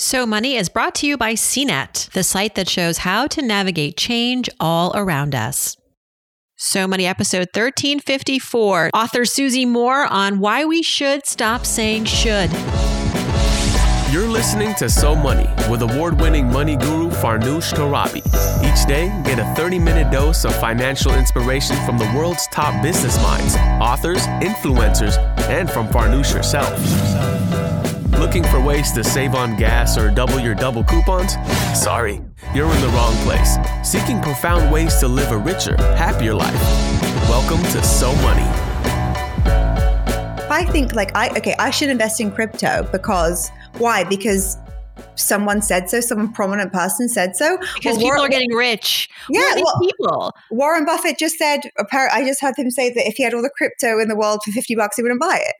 So Money is brought to you by CNET, the site that shows how to navigate change all around us. So Money episode 1354, author Susie Moore on why we should stop saying should. You're listening to So Money with award winning money guru Farnoosh Torabi. Each day, get a 30 minute dose of financial inspiration from the world's top business minds, authors, influencers, and from Farnoosh herself. Looking for ways to save on gas or double your double coupons? Sorry, you're in the wrong place. Seeking profound ways to live a richer, happier life. Welcome to So Money. I think like I okay, I should invest in crypto because why? Because someone said so, some prominent person said so. Because well, people Warren, are getting rich. Yeah, well, people. Warren Buffett just said. I just heard him say that if he had all the crypto in the world for fifty bucks, he wouldn't buy it.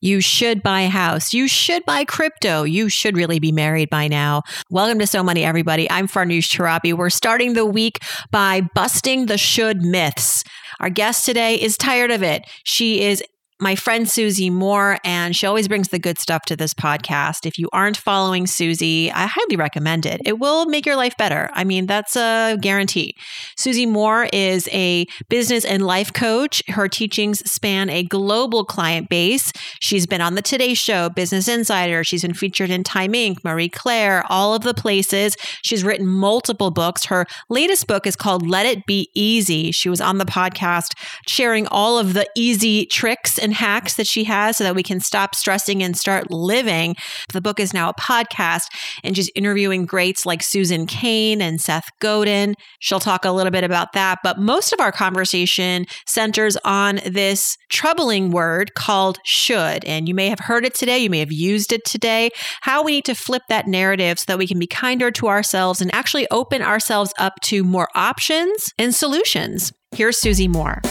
You should buy a house. You should buy crypto. You should really be married by now. Welcome to So Money, everybody. I'm Farnoosh Torabi. We're starting the week by busting the should myths. Our guest today is tired of it. She is my friend Susie Moore, and she always brings the good stuff to this podcast. If you aren't following Susie, I highly recommend it. It will make your life better. I mean, that's a guarantee. Susie Moore is a business and life coach. Her teachings span a global client base. She's been on the Today Show, Business Insider. She's been featured in Time Inc., Marie Claire, all of the places. She's written multiple books. Her latest book is called Let It Be Easy. She was on the podcast sharing all of the easy tricks and hacks that she has so that we can stop stressing and start living. The book is now a podcast and just interviewing greats like Susan Cain and Seth Godin. She'll talk a little bit about that, but most of our conversation centers on this troubling word called should. And you may have heard it today, you may have used it today. How we need to flip that narrative so that we can be kinder to ourselves and actually open ourselves up to more options and solutions. Here's Susie Moore.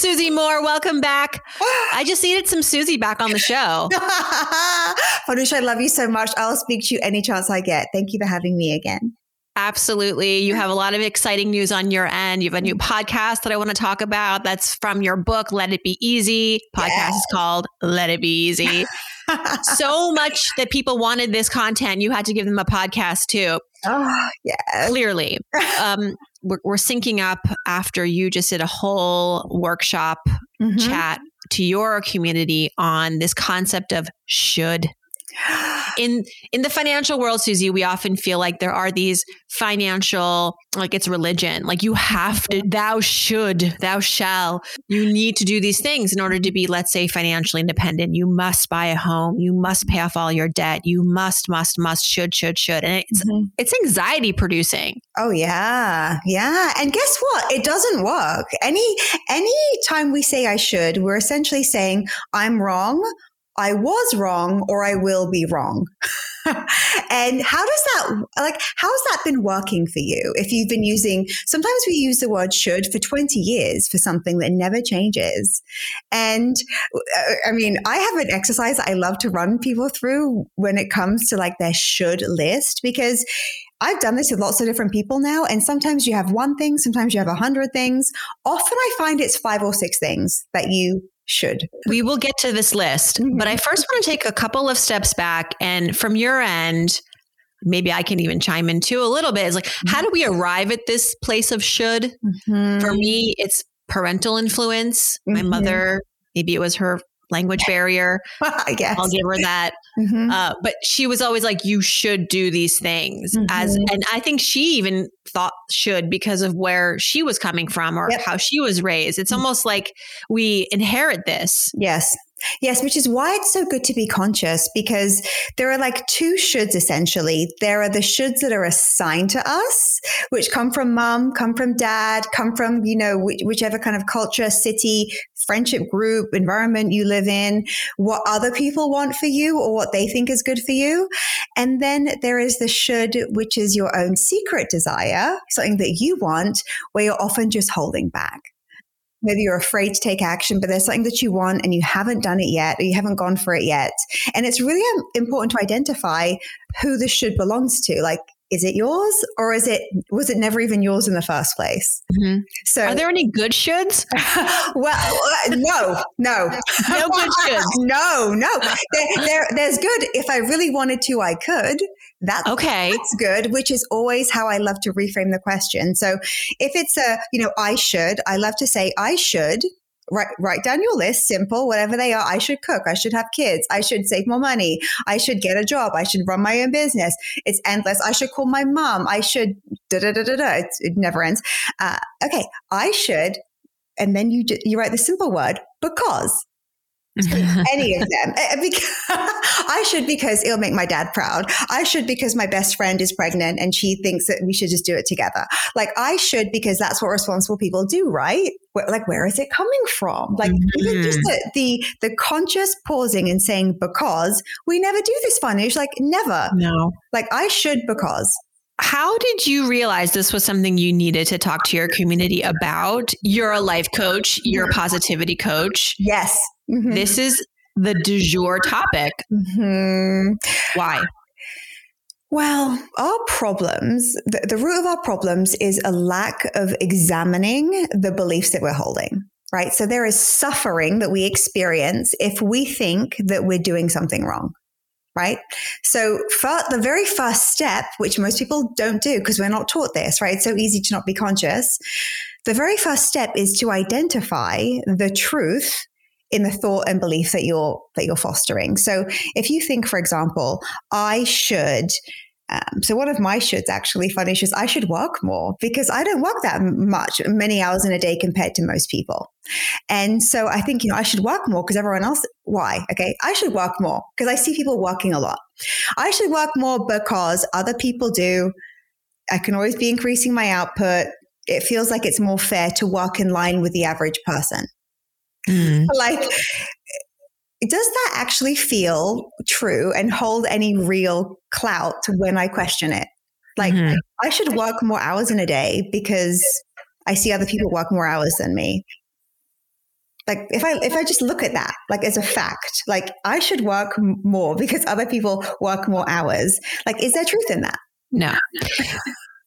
Susie Moore, welcome back. I just needed some Susie back on the show. Farnoosh, I love you so much. I'll speak to you any chance I get. Thank you for having me again. Absolutely. You have a lot of exciting news on your end. You have a new podcast that I want to talk about. That's from your book, Let It Be Easy. Podcast yes. is called Let It Be Easy. so much that people wanted this content, you had to give them a podcast too. Oh, yeah. Clearly. Um, we're, we're syncing up after you just did a whole workshop mm-hmm. chat to your community on this concept of should in in the financial world susie we often feel like there are these financial like it's religion. Like you have to thou should thou shall you need to do these things in order to be let's say financially independent. You must buy a home. You must pay off all your debt. You must must must should should should. And it's mm-hmm. it's anxiety producing. Oh yeah. Yeah. And guess what? It doesn't work. Any any time we say i should we're essentially saying i'm wrong I was wrong or I will be wrong. and how does that like how's that been working for you if you've been using sometimes we use the word should for 20 years for something that never changes and uh, i mean i have an exercise i love to run people through when it comes to like their should list because I've done this with lots of different people now, and sometimes you have one thing, sometimes you have a hundred things. Often I find it's five or six things that you should. We will get to this list, mm-hmm. but I first want to take a couple of steps back. And from your end, maybe I can even chime in too a little bit. Is like, mm-hmm. how do we arrive at this place of should? Mm-hmm. For me, it's parental influence. My mm-hmm. mother, maybe it was her language barrier. I guess I'll give her that. Mm-hmm. Uh, but she was always like, "You should do these things," mm-hmm. as and I think she even thought should because of where she was coming from or yep. how she was raised. It's mm-hmm. almost like we inherit this. Yes. Yes, which is why it's so good to be conscious because there are like two shoulds essentially. There are the shoulds that are assigned to us, which come from mom, come from dad, come from, you know, whichever kind of culture, city, friendship group, environment you live in, what other people want for you or what they think is good for you. And then there is the should, which is your own secret desire, something that you want, where you're often just holding back maybe you're afraid to take action, but there's something that you want and you haven't done it yet, or you haven't gone for it yet. And it's really important to identify who this should belongs to. Like, is it yours or is it was it never even yours in the first place? Mhm. So Are there any good shoulds? well, no, no, No good shoulds. no, no. There, there, there's good. If I really wanted to, I could. That's Okay. that's good, which is always how I love to reframe the question. So if it's a, you know, I should, I love to say I should. Write, write down your list, simple, whatever they are. I should cook. I should have kids. I should save more money. I should get a job. I should run my own business. It's endless. I should call my mom. I should da da da da da. It never ends. Uh, okay, I should, and then you you write the simple word because any of them. Uh, because- I should because it'll make my dad proud. I should because my best friend is pregnant and she thinks that we should just do it together. Like I should because that's what responsible people do, right? Like where is it coming from? Like even just the, the the conscious pausing and saying because we never do this Farnoosh. Like never. no. Like I should because. How did you realize this was something you needed to talk to your community about? You're a life coach, you're a positivity coach. Yes. Mhm. This is the du jour topic. Mhm. Why? Well, our problems, the, the root of our problems is a lack of examining the beliefs that we're holding, right? So there is suffering that we experience if we think that we're doing something wrong, right? So the very first step, which most people don't do because we're not taught this, right? It's so easy to not be conscious. The very first step is to identify the truth in the thought and belief that you're that you're fostering. So if you think, for example, I should. Um, so one of my shoulds actually funny is I should work more because I don't work that much, many hours in a day compared to most people. And so I think, you know, I should work more because everyone else, why? Okay. I should work more because I see people working a lot. I should work more because other people do. I can always be increasing my output. It feels like it's more fair to work in line with the average person Mm. like does that actually feel true and hold any real clout when i question it like Mhm. i should work more hours in a day because i see other people work more hours than me like if i if i just look at that like as a fact like i should work more because other people work more hours like is there truth in that No.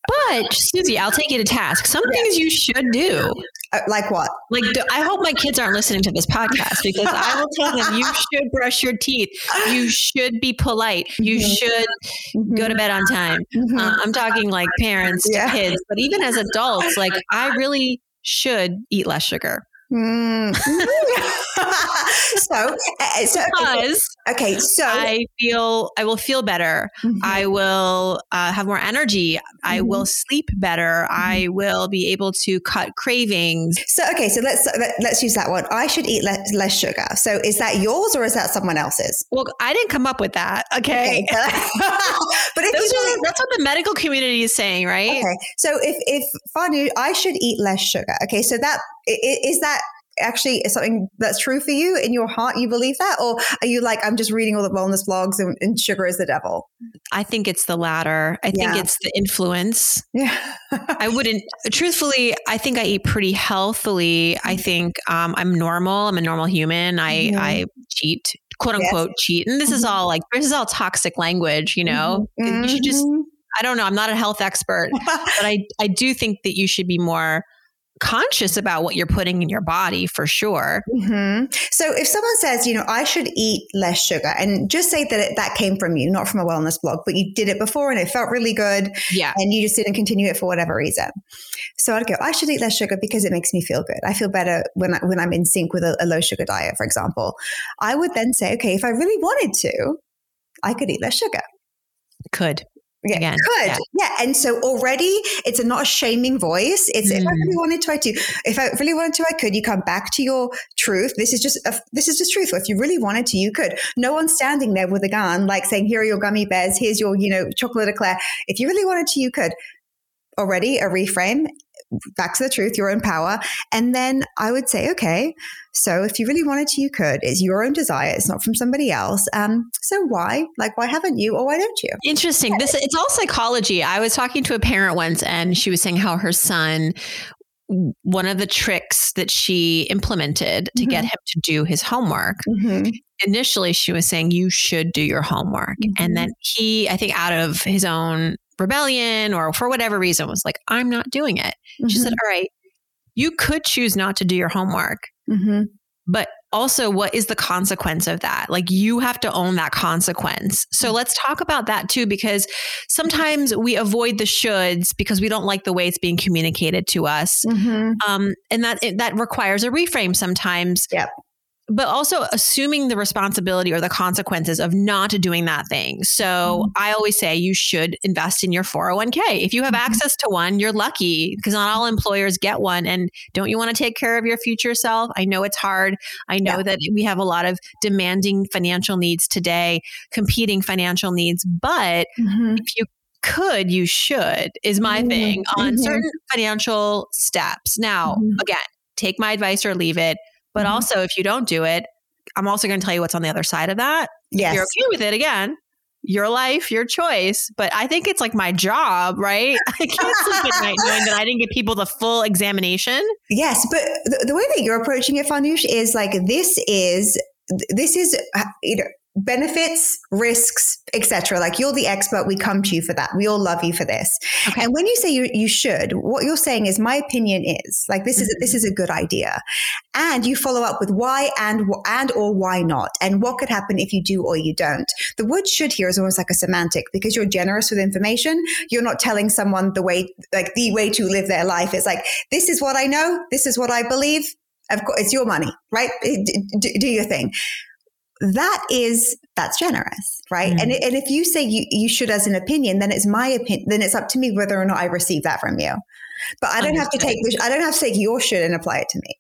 But Susie, I'll take you to task. Some things you should do. Uh, like what Like, I hope my kids aren't listening to this podcast because I will tell them you should brush your teeth. You should be polite. You Mhm. should go to bed on time. Mhm. Uh, I'm talking like parents to Yeah. kids, but even as adults, like I really should eat less sugar Mm. so, uh, so because okay, so I feel I will feel better. Mhm. I will uh, have more energy. I Mhm. will sleep better. I will be able to cut cravings. So okay, so let's let, let's use that one. I should eat less, less sugar. So is that yours or is that someone else's? Well, I didn't come up with that. Okay. but if Those you are, that's what the medical community is saying, right? okay, so if if Fanu, I should eat less sugar. Okay, so that i- i- is that actually something that's true for you in your heart. You believe that, or are you like I'm just reading all the wellness blogs and, and sugar is the devil? I think it's the latter. I think it's the influence. Yeah. I wouldn't, truthfully, I think I eat pretty healthily. I think um, I'm normal. I'm a normal human. I, Mhm. I cheat, quote Yes. unquote, cheat. And this is Mhm. all like, this is all toxic language, you know? You should just, Mhm. I don't know. I'm not a health expert, but I, I do think that you should be more conscious about what you're putting in your body for sure. hmm So if someone says, you know, I should eat less sugar, and just say that it, that came from you, not from a wellness blog, but you did it before and it felt really good, Yeah. and you just didn't continue it for whatever reason. So I'd go, I should eat less sugar because it makes me feel good. I feel better when I, when I'm in sync with a, a low sugar diet, for example. I would then say, okay, if I really wanted to, I could eat less sugar. Could. Yeah, Again, could. yeah. Yeah. And so already it's a, not a shaming voice. It's if I Mm. really wanted to, I do. If I really wanted to, I could. You come back to your truth. This is just, a, this is just truth. If you really wanted to, you could. No one's standing there with a gun, like saying, here are your gummy bears. Here's your, you know, chocolate eclair. If you really wanted to, you could. Already a reframe, back to the truth, your own power. And then I would say, okay, so if you really wanted to, you could. It's your own desire. It's not from somebody else. Um, so why? Like, why haven't you or why don't you? Interesting. This it's all psychology. I was talking to a parent once and she was saying how her son one of the tricks that she implemented to get Mhm. him to do his homework. Mm-hmm. Initially she was saying you should do your homework Mhm. and then he I think out of his own rebellion or for whatever reason was like, I'm not doing it. Mm-hmm. She said, mm-hmm. All right, you could choose not to do your homework. Mm-hmm. But also, what is the consequence of that? Like, you have to own that consequence. So, mm-hmm. let's talk about that too, because sometimes we avoid the shoulds because we don't like the way it's being communicated to us. Mm-hmm. Um, and that, that requires a reframe sometimes. Yep but also assuming the responsibility or the consequences of not doing that thing. So mm-hmm. I always say you should invest in your 401k. If you have mm-hmm. access to one, you're lucky because not all employers get one. And don't you want to take care of your future self? I know it's hard. I know yeah. that we have a lot of demanding financial needs today, competing financial needs. But mm-hmm. if you could, you should, is my mm-hmm. thing on mm-hmm. certain financial steps. Now, mm-hmm. again, take my advice or leave it but mm-hmm. also, if you don't do it, I'm also going to tell you what's on the other side of that. Yes. If you're okay with it again. Your life, your choice. But I think it's like my job, right? I can't sleep at night knowing that I didn't give people the full examination. Yes, but the, the way that you're approaching it, Farnoosh, is like this is this is uh, you know benefits, risks, etc. Like you're the expert, we come to you for that. We all love you for this. Okay. And when you say you, you should, what you're saying is my opinion is like this mm-hmm. is this is a good idea, and you follow up with why and and or why not, and what could happen if you do or you don't. The word should here is almost like a semantic because you're generous with information. You're not telling someone the way like the way to live their life. It's like this is what I know, this is what I believe. Of course, it's your money, right? Do, do your thing that is that's generous right mm. and, and if you say you, you should as an opinion then it's my opinion then it's up to me whether or not i receive that from you but i don't Understood. have to take i don't have to take your should and apply it to me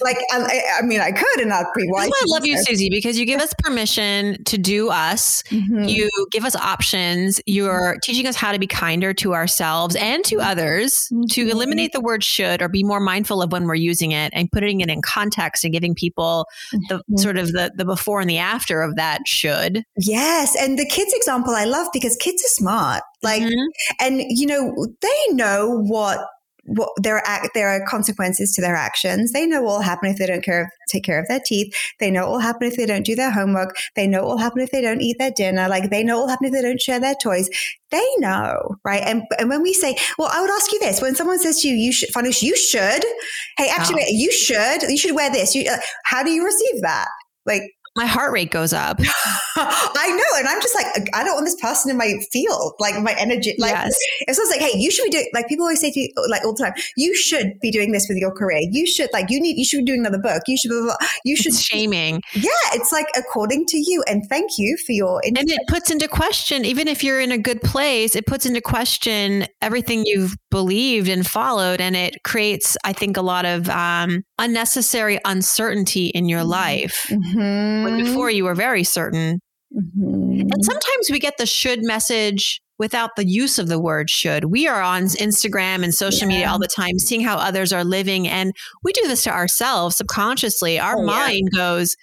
like I, I, mean i could and not be wise i love you susie because you give us permission to do us mm-hmm. you give us options you're teaching us how to be kinder to ourselves and to others mm-hmm. to eliminate the word should or be more mindful of when we're using it and putting it in context and giving people the mm-hmm. sort of the, the before and the after of that should yes and the kids example i love because kids are smart like mm-hmm. and you know they know what what there are there are consequences to their actions. They know what will happen if they don't care of, take care of their teeth. They know what will happen if they don't do their homework. They know what will happen if they don't eat their dinner. Like they know what will happen if they don't share their toys. They know, right? And and when we say, well, I would ask you this: when someone says to you, "You should, Farnoosh, you should," hey, actually, oh. you should, you should wear this. You, uh, how do you receive that? Like my heart rate goes up. I know. And I'm just like, I don't want this person in my field, like my energy. Like, yes. it's just like, hey, you should be doing, like, people always say to me, like, all the time, you should be doing this with your career. You should, like, you need, you should be doing another book. You should, blah, blah, blah. you should. It's shaming. Yeah. It's like, according to you. And thank you for your. And it puts into question, even if you're in a good place, it puts into question everything you've believed and followed. And it creates, I think, a lot of um, unnecessary uncertainty in your mm-hmm. life. Mm-hmm. When before you were very certain. Mm-hmm. And sometimes we get the should message without the use of the word should. We are on Instagram and social yeah. media all the time, seeing how others are living. And we do this to ourselves subconsciously. Our oh, mind yeah. goes,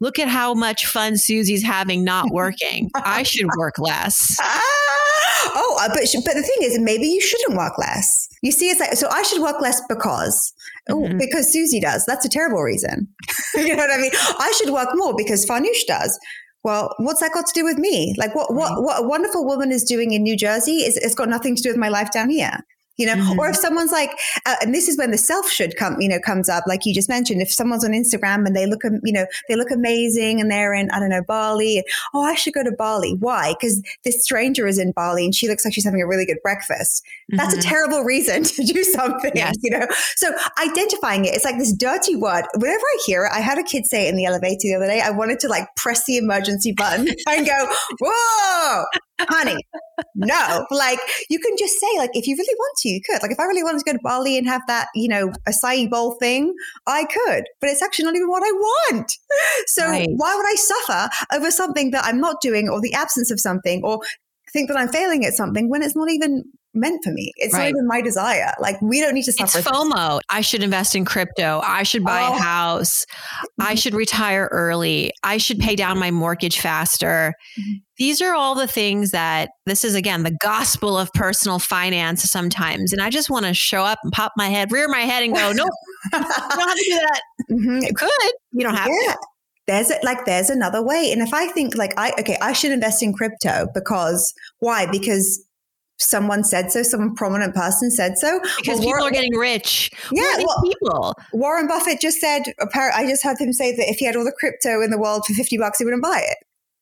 look at how much fun Susie's having not working. I should work less. oh, uh, but but the thing is, maybe you shouldn't work less. You see, it's like so. I should work less because oh, mm-hmm. because Susie does. That's a terrible reason. you know what I mean? I should work more because Farnoosh does. Well, what's that got to do with me? Like what what what a wonderful woman is doing in New Jersey is it's got nothing to do with my life down here you know? Mm-hmm. or if someone's like uh, and this is when the self should come you know comes up like you just mentioned if someone's on instagram and they look you know they look amazing and they're in i don't know bali oh i should go to bali. Why? Because this stranger is in bali and she looks like she's having a really good breakfast. That's mm-hmm. a terrible reason to do something yes. you know? So identifying it it's like this dirty word. Whenever i hear it i had a kid say it in the elevator the other day i wanted to like press the emergency button and go whoa honey, no. Like you can just say, like, if you really want to, you could. Like if I really wanted to go to Bali and have that, you know, acai bowl thing, I could. But it's actually not even what I want. So right. why would I suffer over something that I'm not doing or the absence of something or think that I'm failing at something when it's not even meant for me. It's right. not even my desire. Like we don't need to suffer. It's FOMO. I should invest in crypto. I should buy oh. a house. I should retire early. I should pay down my mortgage faster. Mm-hmm. These are all the things that this is again the gospel of personal finance sometimes. And I just want to show up and pop my head, rear my head and go, nope, you don't have to do that. Mm-hmm. You could. You don't have yeah. to there's a, like there's another way and if i think like i okay i should invest in crypto because why because someone said so, some prominent person said so. Because well, people Warren, are getting rich. Yeah, well, people. Warren Buffett just said. I just heard him say that if he had all the crypto in the world for fifty bucks, he wouldn't buy it.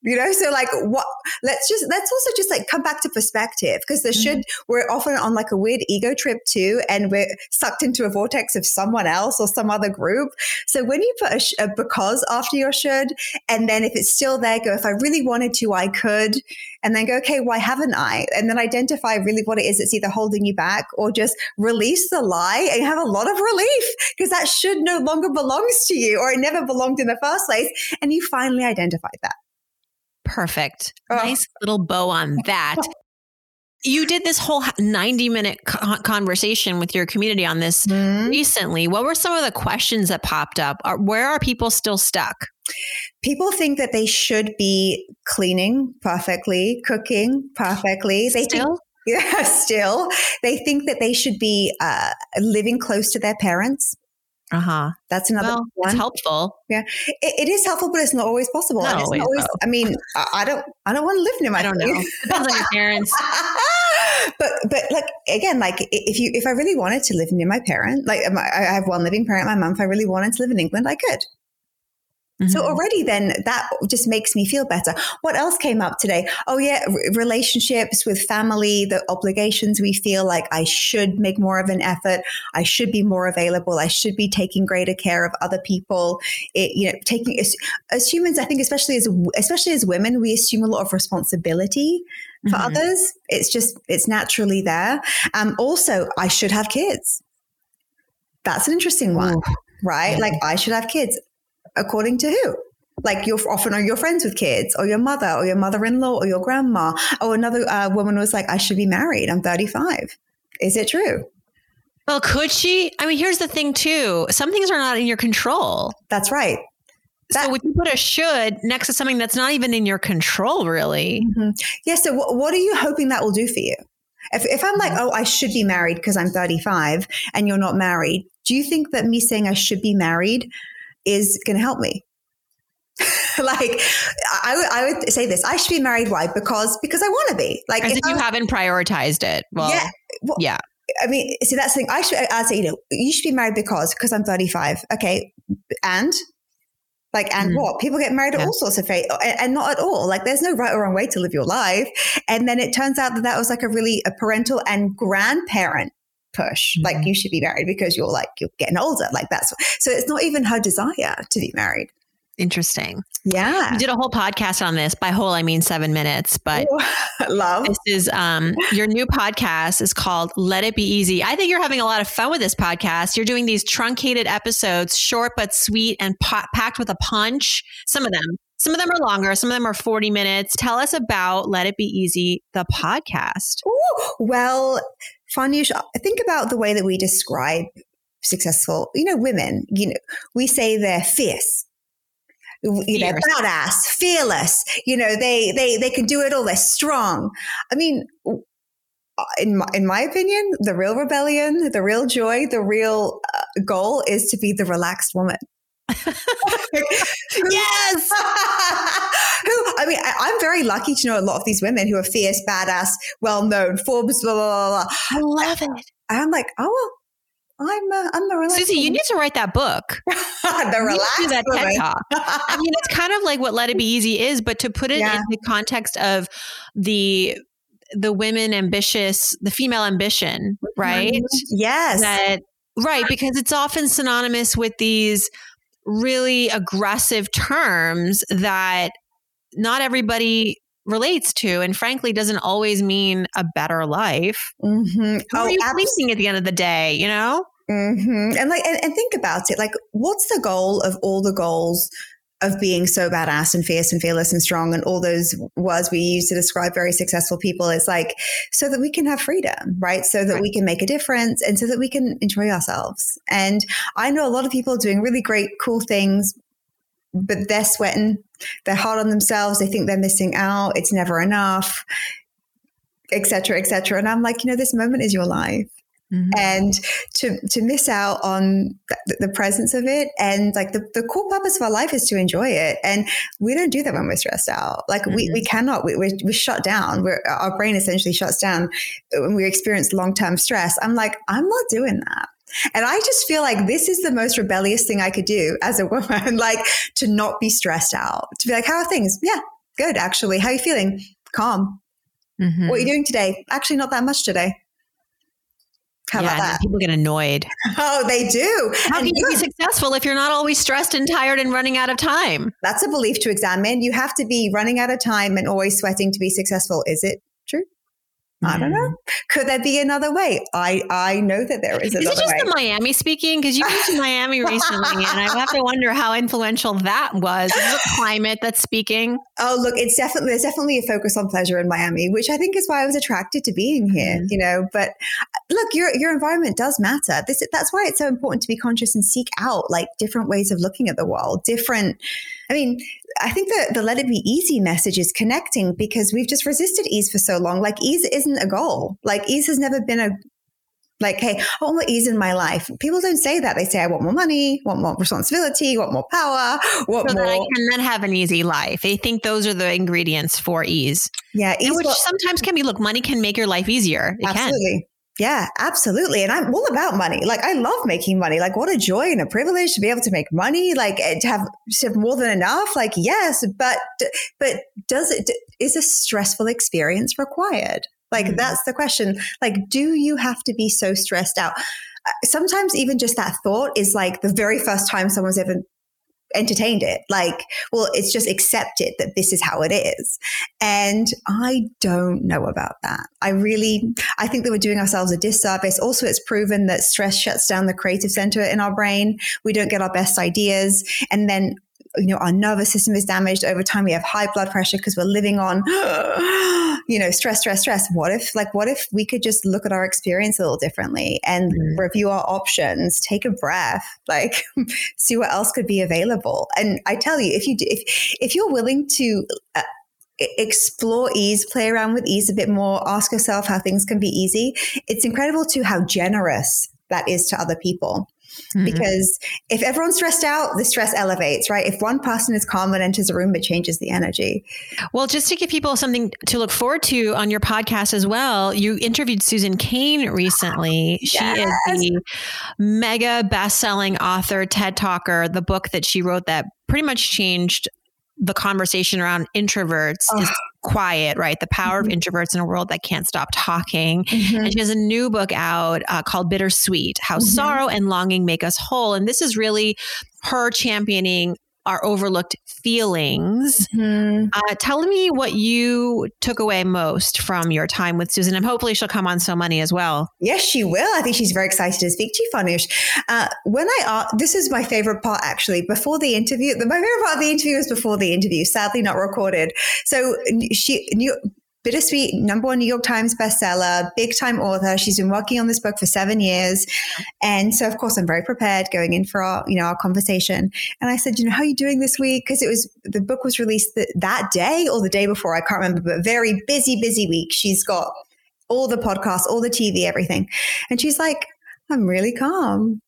You know, so like what let's just let's also just like come back to perspective because the mm-hmm. should we're often on like a weird ego trip too, and we're sucked into a vortex of someone else or some other group. So when you put a, sh- a because after your should, and then if it's still there, go if I really wanted to, I could, and then go okay, why haven't I? And then identify really what it is that's either holding you back or just release the lie and have a lot of relief because that should no longer belongs to you or it never belonged in the first place, and you finally identified that. Perfect. Oh. Nice little bow on that. you did this whole 90 minute conversation with your community on this mm-hmm. recently. What were some of the questions that popped up? Where are people still stuck? People think that they should be cleaning perfectly, cooking perfectly. They still? Think, yeah, still. They think that they should be uh, living close to their parents. Uh huh. That's another well, one. It's helpful. Yeah, it, it is helpful, but it's not always possible. Not always, not always I mean, I, I, don't, I don't want to live near my. I don't know. Depends on your parents. but, but like again, like if you, if I really wanted to live near my parent, like I have one living parent, my mom. If I really wanted to live in England, I could. Mm-hmm. So already then that just makes me feel better. What else came up today? Oh yeah, r- relationships with family, the obligations we feel like I should make more of an effort. I should be more available. I should be taking greater care of other people. It, you know, taking as, as, humans, I think especially as especially as women, we assume a lot of responsibility for mm-hmm. others. It's just it's naturally there. Um, also, I should have kids. That's an interesting one. Ooh right? Like I should have kids according to who? Like you're often are your friends with kids, or your mother, or your mother-in-law, or your grandma. Or another uh, woman was like, "I should be married. I'm 35." Is it true? Well, could she? I mean, here's the thing too. Some things are not in your control. That's right. That, so would you put a should next to something that's not even in your control, really? Mm-hmm. Yeah. So what, what are you hoping that will do for you? If, if I'm like, oh, I should be married because I'm 35 and you're not married, do you think that me saying I should be married is going to help me. like I, I would say this i should be married why? Because because i want to be. Like if, if you haven't prioritized it. Well yeah well, yeah. I mean see that's the thing i should i'd say you know you should be married because because i'm 35 okay? And like and mm. what? People get married at all sorts of fate and, and, not at all. Like there's no right or wrong way to live your life. And then it turns out that that was like a really a parental and grandparent push. Mm-hmm. Like you should be married because you're like you're getting older. Like that's so it's not even her desire to be married. Interesting. Yeah. You did a whole podcast on this. By whole I mean seven minutes. But Ooh, love. This is um your new podcast is called Let It Be Easy. I think you're having a lot of fun with this podcast. You're doing these truncated episodes, short but sweet and po- packed with a punch. Some of them. Some of them are longer, some of them are 40 minutes. Tell us about Let It Be Easy, the podcast. Ooh, well, Farnoosh, think about the way that we describe successful, you know, women. You know, we say they're fierce, you know, badass, fearless. You know, they they they can do it all. They're strong. I mean, in my, in my opinion, the real rebellion, the real joy, the real uh, goal is to be the relaxed woman. Yes. who, I mean, I, am very lucky to know a lot of these women who are fierce, badass, well known, Forbes, blah, blah, blah, blah. I love it. And I'm like, oh, well, I'm uh, I'm the relaxed. Susie, woman. you need to write that book. the relaxed. that TED talk. I mean, it's kind of like what Let It Be Easy is, but to put it yeah. in the context of the the women ambitious, the female ambition, right? Yes. That right because it's often synonymous with these really aggressive terms that not everybody relates to and frankly doesn't always mean a better life. Mm-hmm. Who oh, are you pleasing at the end of the day, you know? Mm-hmm. And like, and, and think about it. Like, what's the goal of all the goals of being so badass and fierce and fearless and strong and all those words we use to describe very successful people it's like so that we can have freedom right? So that right. we can make a difference and so that we can enjoy ourselves. And i know a lot of people doing really great cool things but they're sweating they're hard on themselves they think they're missing out it's never enough etc etc and i'm like you know this moment is your life Mm-hmm. and to to miss out on the, the, presence of it and like the, the core purpose of our life is to enjoy it and we don't do that when we're stressed out like mm-hmm. we, we mm-hmm. cannot we, we're, we're shut down we're, our brain essentially shuts down when we experience long-term stress i'm like i'm not doing that and I just feel like this is the most rebellious thing I could do as a woman, like to not be stressed out, to be like, how are things? Yeah, good, actually. How are you feeling? Calm. Mm-hmm. What are you doing today? Actually, not that much today. How yeah, about that? People get annoyed. Oh, they do. How and can you be successful if you're not always stressed and tired and running out of time? That's a belief to examine. You have to be running out of time and always sweating to be successful. Is it? I don't know. Could there be another way? I I know that there is. Is it just way. the Miami speaking? Because you went to Miami recently, and I have to wonder how influential that was. Is the climate that's speaking? Oh, look, it's definitely there's definitely a focus on pleasure in Miami, which I think is why I was attracted to being here. Mm-hmm. You know, but look, your your environment does matter. This that's why it's so important to be conscious and seek out like different ways of looking at the world, different. I mean, I think the, the let it be easy message is connecting because we've just resisted ease for so long. Like ease isn't a goal. Like ease has never been a like, hey, I want more ease in my life. People don't say that. They say, I want more money, want more responsibility, want more power, want so more. That I can then have an easy life. They think those are the ingredients for ease. Yeah. Ease which will- sometimes can be, look, money can make your life easier. It absolutely. Can. Yeah, absolutely. And I'm all about money. Like I love making money. Like what a joy and a privilege to be able to make money, like to have, to have more than enough. Like yes, but but does it is a stressful experience required? Like mm-hmm. that's the question. Like do you have to be so stressed out? Uh, sometimes even just that thought is like the very first time someone's ever entertained it. Like, well, it's just accepted that this is how it is. And I don't know about that. I really, I think that we're doing ourselves a disservice. Also, it's proven that stress shuts down the creative center in our brain. We don't get our best ideas. And then you know, our nervous system is damaged over time. We have high blood pressure because we're living on, you know, stress, stress, stress. What if, like, what if we could just look at our experience a little differently and mm. review our options, take a breath, like, see what else could be available? And I tell you, if you do, if if you're willing to. Uh, explore ease, play around with ease a bit more, ask yourself how things can be easy. It's incredible to how generous that is to other people. Mm-hmm. Because if everyone's stressed out, the stress elevates, right? If one person is calm and enters a room, it changes the energy. Well, just to give people something to look forward to on your podcast as well, you interviewed Susan Cain recently. She yes. is the mega best-selling author, TED Talker, the book that she wrote that pretty much changed the conversation around introverts oh. is quiet, right? The power mm-hmm. of introverts in a world that can't stop talking. Mm-hmm. And she has a new book out uh, called Bittersweet How mm-hmm. Sorrow and Longing Make Us Whole. And this is really her championing our overlooked feelings. Mm-hmm. Uh, tell me what you took away most from your time with Susan, and hopefully she'll come on So Money as well. Yes, she will. I think she's very excited to speak to you, Farnoosh. Uh, when I uh, this is my favorite part actually. Before the interview, my favorite part of the interview is before the interview. Sadly, not recorded. So she. New, Bittersweet, number one New York Times bestseller, big time author. She's been working on this book for seven years. And so, of course, I'm very prepared going in for our, you know, our conversation. And I said, you know, how are you doing this week? Because it was, the book was released the, that day or the day before. I can't remember, but very busy, busy week. She's got all the podcasts, all the TV, everything. And she's like, I'm really calm.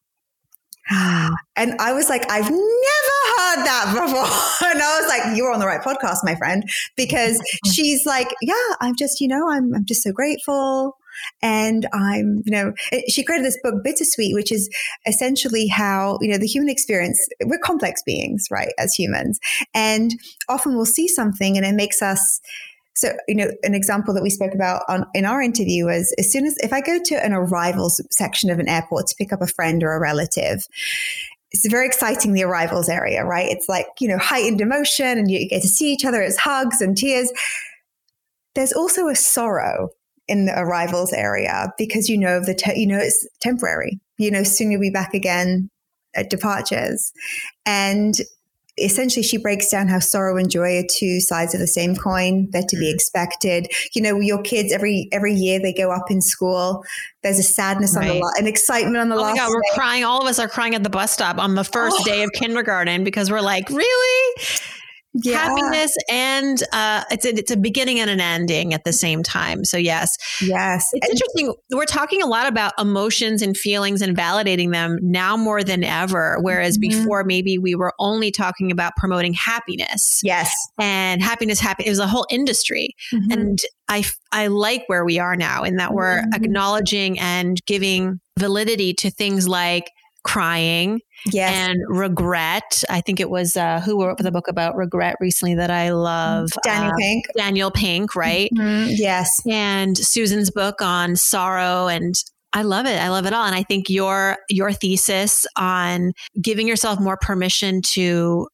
And I was like, I've never heard that before. And I was like, you're on the right podcast, my friend, because she's like, yeah, I'm just, you know, I'm, I'm just so grateful. And I'm, you know, she created this book, Bittersweet, which is essentially how, you know, the human experience, we're complex beings, right, as humans. And often we'll see something and it makes us, so, you know, an example that we spoke about on, in our interview was as soon as if I go to an arrivals section of an airport to pick up a friend or a relative, it's very exciting, the arrivals area, right? It's like, you know, heightened emotion and you get to see each other. It's hugs and tears. There's also a sorrow in the arrivals area because you know the te- you know it's temporary. You know, soon you'll be back again at departures. And essentially she breaks down how sorrow and joy are two sides of the same coin they're to be mm. expected you know your kids every every year they go up in school there's a sadness right. on the lot an excitement on the oh last my God, we're crying all of us are crying at the bus stop on the first oh. day of kindergarten because we're like really Yeah. happiness and uh, it's a, it's a beginning and an ending at the same time. So yes, Yes. it's And- interesting. We're talking a lot about emotions and feelings and validating them now more than ever. Whereas Mhm. before, maybe we were only talking about promoting happiness yes. and happiness. Happy it was a whole industry, Mhm. and I I like where we are now in that we're Mhm. acknowledging and giving validity to things like crying yes. and regret. I think it was uh, who wrote the book about regret recently that I love. Daniel Uh, Pink. Daniel Pink, right? Mhm. Yes. And Susan's book on sorrow and I love it. I love it all. And I think your your thesis on giving yourself more permission to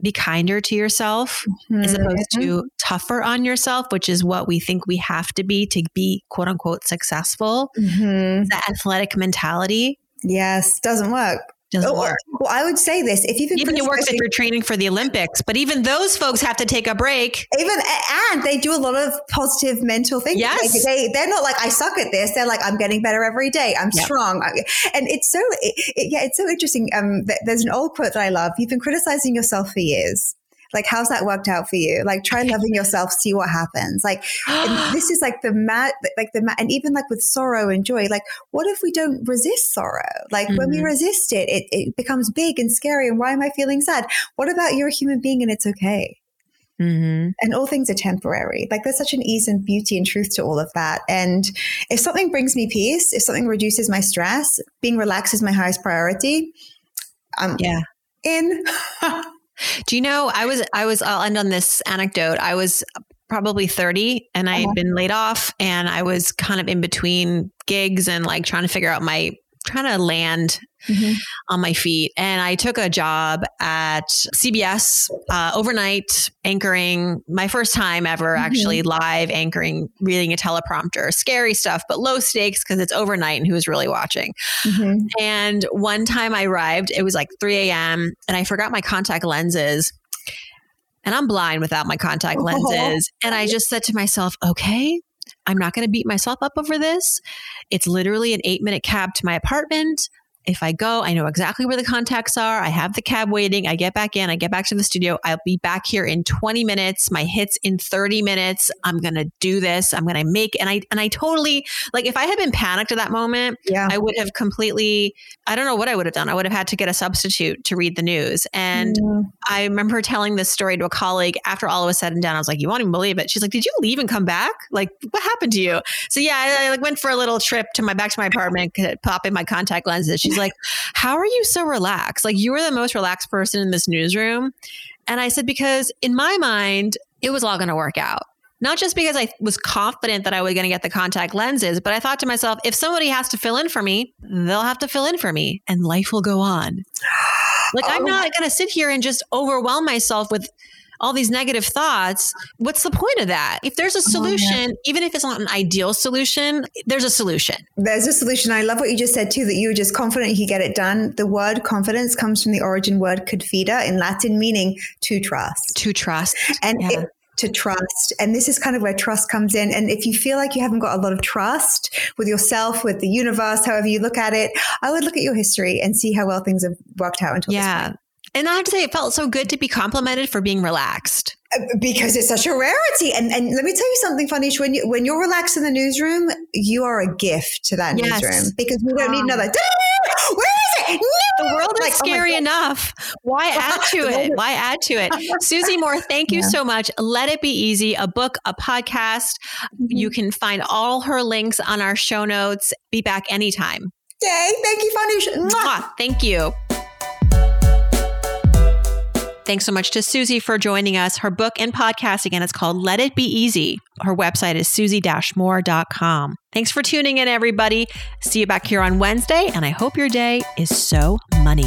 be kinder to yourself as opposed to tougher on yourself, which is what we think we have to be to be quote unquote successful. Mhm. That athletic mentality Yes. Doesn't work. Doesn't Oh, work. Well, I would say this: if you've been Even it works if you're training for the Olympics, but even those folks have to take a break. even and they do a lot of positive mental things. Yes. Like, they they're not like I suck at this. They're like I'm getting better every day. I'm Yep. strong. And it's so it, it- yeah, it's so interesting. Um, there's an old quote that I love. You've been criticizing yourself for years. Like how's that worked out for you? Like try loving yourself, see what happens. Like and this is like the mad, like the mad, and even like with sorrow and joy. Like what if we don't resist sorrow? Like when we Mhm. resist it, it, it becomes big and scary. And why am I feeling sad? What about you're a human being and it's okay? Mhm. and all things are temporary. Like there's such an ease and beauty and truth to all of that. And if something brings me peace, if something reduces my stress, being relaxed is my highest priority. I'm Yeah. in. Do you know I was I was I'll end on this anecdote. I was probably 30 and I Uh-huh. had been laid off and I was kind of in between gigs and like trying to figure out my trying to land on my feet. And I took a job at CBS uh, overnight anchoring my first time ever Mhm. actually live anchoring, reading a teleprompter. Scary stuff, but low stakes because it's overnight and who's really watching. Mhm. And one time I arrived, it was like 3 a.m. and I forgot my contact lenses. And I'm blind without my contact Oh. lenses. And I just said to myself, okay, I'm not going to beat myself up over this. It's literally an eight minute cab to my apartment. If I go, I know exactly where the contacts are. I have the cab waiting. I get back in, I get back to the studio. I'll be back here in 20 minutes. My hits in 30 minutes. I'm going to do this. I'm going to make and I and I totally like if I had been panicked at that moment, Yeah. I would have completely, I don't know what I would have done. I would have had to get a substitute to read the news. And Mm. I remember telling this story to a colleague after all was said and done. I was like, you won't even believe it. She's like, did you leave and come back? Like, what happened to you? So yeah, I, I like went for a little trip to my back to my apartment, pop in my contact lenses. She's like, how are you so relaxed? Like you were the most relaxed person in this newsroom. And I said, because in my mind, it was all going to work out. Not just because I was confident that I was going to get the contact lenses, but I thought to myself, if somebody has to fill in for me, they'll have to fill in for me and life will go on. Like, I'm Oh. not going to sit here and just overwhelm myself with all these negative thoughts. What's the point of that? If there's a Oh, yeah. solution, even if it's not an ideal solution, there's a solution. There's a solution. I love what you just said too, that you were just confident you could get it done. The word confidence comes from the origin word confida in Latin, meaning to trust. To trust. and Yeah. it, to trust. And this is kind of where trust comes in. And if you feel like you haven't got a lot of trust with yourself, with the universe, however you look at it, I would look at your history and see how well things have worked out until Yeah. And I have to say, it felt so good to be complimented for being relaxed. because it's such a rarity. And and let me tell you something funny. When you when you're relaxed in the newsroom, you are a gift to that Yes. newsroom because we don't need Um, another. Where is it? The world is Like, oh scary God. enough. Why add to it? Why add to it? Susie Moore, thank you Yeah. so much. Let It Be Easy, a book, a podcast. You can find all her links on our show notes. Be back anytime. Yay! Thank you, Farnoosh. Mwah. Mwah. Thank you. Thanks so much to Susie for joining us. Her book and podcast, again, it's called Let It Be Easy. Her website is susie-moore.com. Thanks for tuning in, everybody. See you back here on Wednesday, and I hope your day is so money.